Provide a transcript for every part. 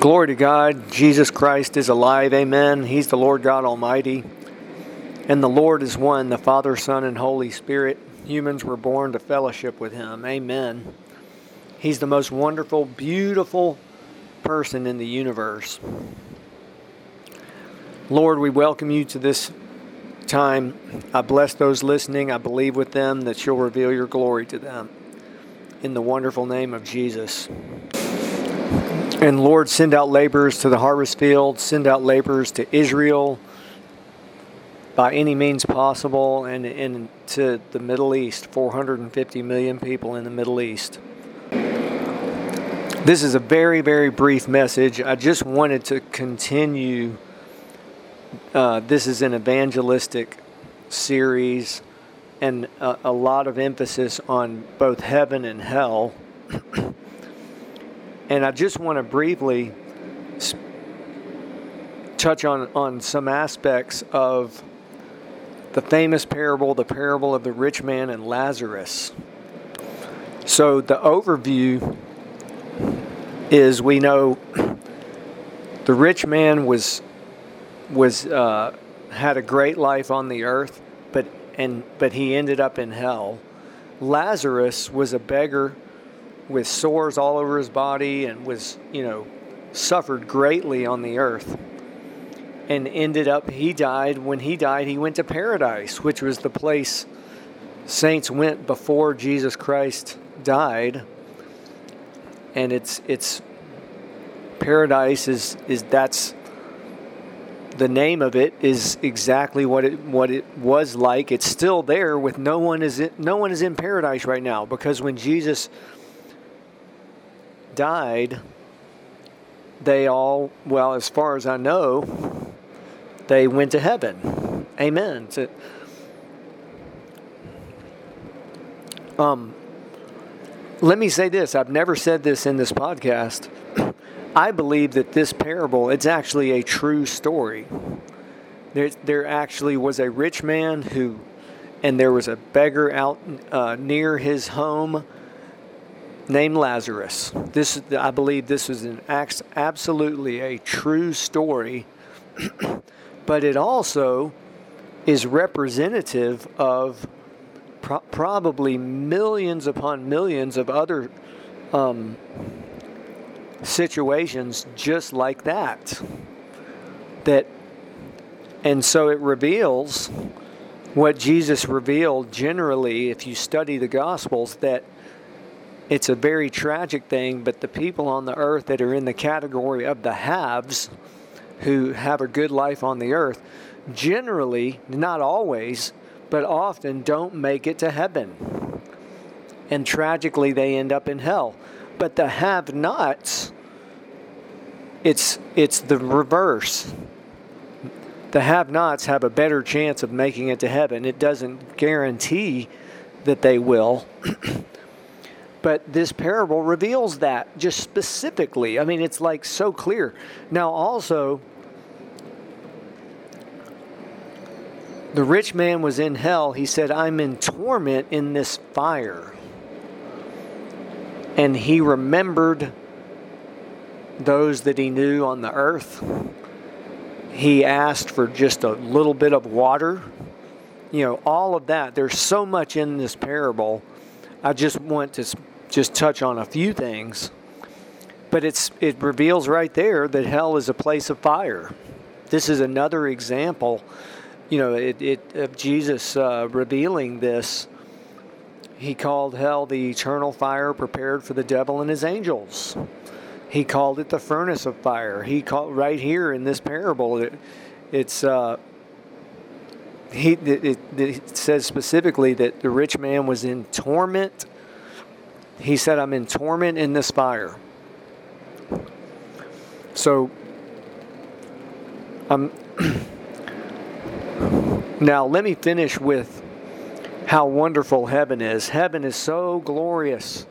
Glory to God. Jesus Christ is alive. Amen. He's the Lord God Almighty. And the Lord is one, the Father, Son, and Holy Spirit. Humans were born to fellowship with Him. Amen. He's the most wonderful, beautiful person in the universe. Lord, we welcome you to this time. I bless those listening. I believe with them that you'll reveal your glory to them. In the wonderful name of Jesus. And Lord, send out laborers to the harvest field, send out laborers to Israel by any means possible, and, to the Middle East 450 million people in the Middle East. This is a very, very brief message. I just wanted to continue. Uh, this is an evangelistic series and a, a lot of emphasis on both heaven and hell. And I just want to briefly touch on, on some aspects of the famous parable, the parable of the rich man and Lazarus. So, the overview is we know the rich man was was uh, had a great life on the earth, but and but he ended up in hell. Lazarus was a beggar with sores all over his body and was, you know, suffered greatly on the earth. And ended up, he died. When he died, he went to paradise, which was the place saints went before Jesus Christ died. And it's, it's, paradise is, is that's, the name of it is exactly what it what it was like. It's still there with no one is in, no one is in paradise right now because when Jesus died, they all, well, as far as I know, they went to heaven. Amen. So, um, let me say this. I've never said this in this podcast. I believe that this parable, it's actually a true story. There, there actually was a rich man who, and there was a beggar out uh, near his home named Lazarus. This, I believe, this is an absolutely a true story, but it also is representative of pro- probably millions upon millions of other um, situations just like that. That, and so it reveals what Jesus revealed generally if you study the Gospels that it's a very tragic thing, but the people on the earth that are in the category of the haves, who have a good life on the earth, generally, not always, but often don't make it to heaven. And tragically, they end up in hell. But the have nots, it's, it's the reverse. The have nots have a better chance of making it to heaven. It doesn't guarantee that they will. But this parable reveals that just specifically. I mean, it's like so clear. Now, also, the rich man was in hell. He said, I'm in torment in this fire. And he remembered those that he knew on the earth. He asked for just a little bit of water. You know, all of that. There's so much in this parable. I just want to just touch on a few things. But it's it reveals right there that hell is a place of fire. This is another example, you know, it, it of Jesus uh, revealing this. He called hell the eternal fire prepared for the devil and his angels. He called it the furnace of fire. He called right here in this parable. It, it's uh, he it, it, it says specifically that the rich man was in torment he said, I'm in torment in this fire. So, um, now let me finish with how wonderful heaven is. Heaven is so glorious,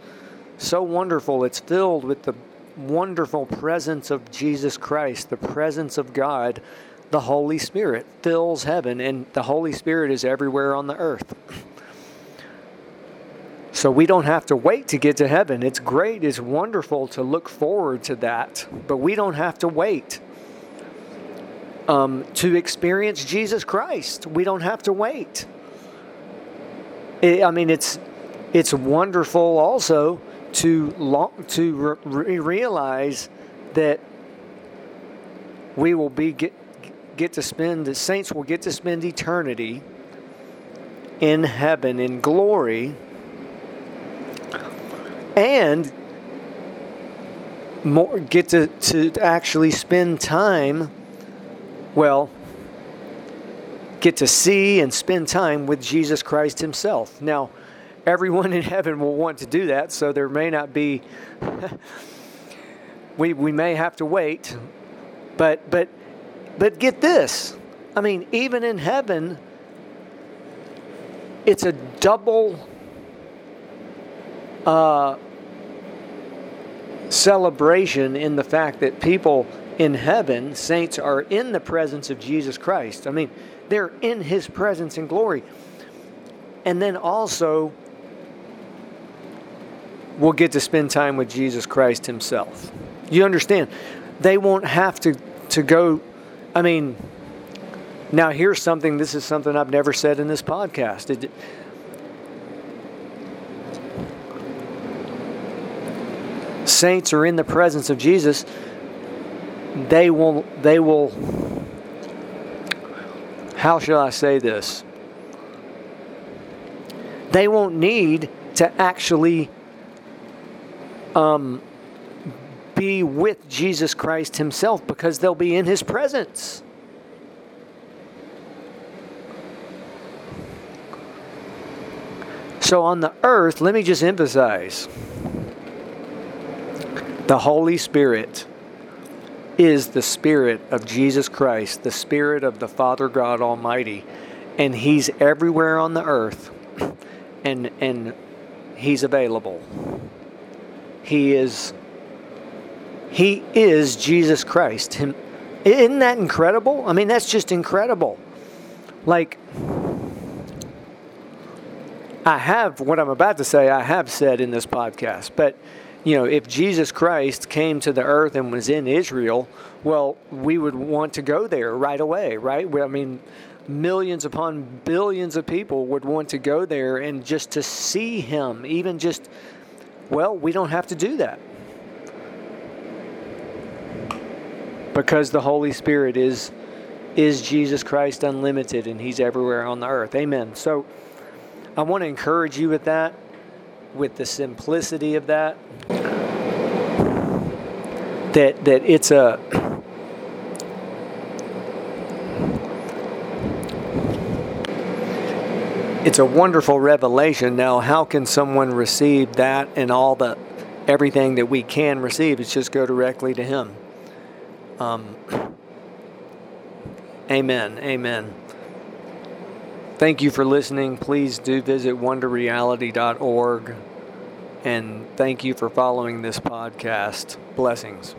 so wonderful. It's filled with the wonderful presence of Jesus Christ, the presence of God. The Holy Spirit fills heaven, and the Holy Spirit is everywhere on the earth. So we don't have to wait to get to heaven. It's great, it's wonderful to look forward to that, but we don't have to wait um, to experience Jesus Christ. We don't have to wait. It, I mean, it's it's wonderful also to long, to re- realize that we will be get get to spend the saints will get to spend eternity in heaven in glory and more get to, to actually spend time well get to see and spend time with Jesus Christ himself. Now, everyone in heaven will want to do that, so there may not be we we may have to wait. But but but get this. I mean, even in heaven it's a double uh, celebration in the fact that people in heaven, saints, are in the presence of Jesus Christ. I mean, they're in his presence in glory. And then also, we'll get to spend time with Jesus Christ himself. You understand? They won't have to, to go. I mean, now here's something, this is something I've never said in this podcast. It, saints are in the presence of Jesus, they will they will how shall I say this? They won't need to actually um, be with Jesus Christ Himself because they'll be in His presence. So on the earth, let me just emphasize the Holy Spirit is the Spirit of Jesus Christ, the Spirit of the Father God Almighty. And He's everywhere on the earth and, and He's available. He is He is Jesus Christ. Him isn't that incredible? I mean that's just incredible. Like I have what I'm about to say I have said in this podcast, but you know, if Jesus Christ came to the earth and was in Israel, well, we would want to go there right away, right? I mean, millions upon billions of people would want to go there and just to see him, even just, well, we don't have to do that. Because the Holy Spirit is is Jesus Christ unlimited and he's everywhere on the earth. Amen. So I want to encourage you with that with the simplicity of that that that it's a it's a wonderful revelation. Now how can someone receive that and all the everything that we can receive? It's just go directly to him. Um, amen. Amen Thank you for listening. Please do visit wonderreality.org. And thank you for following this podcast. Blessings.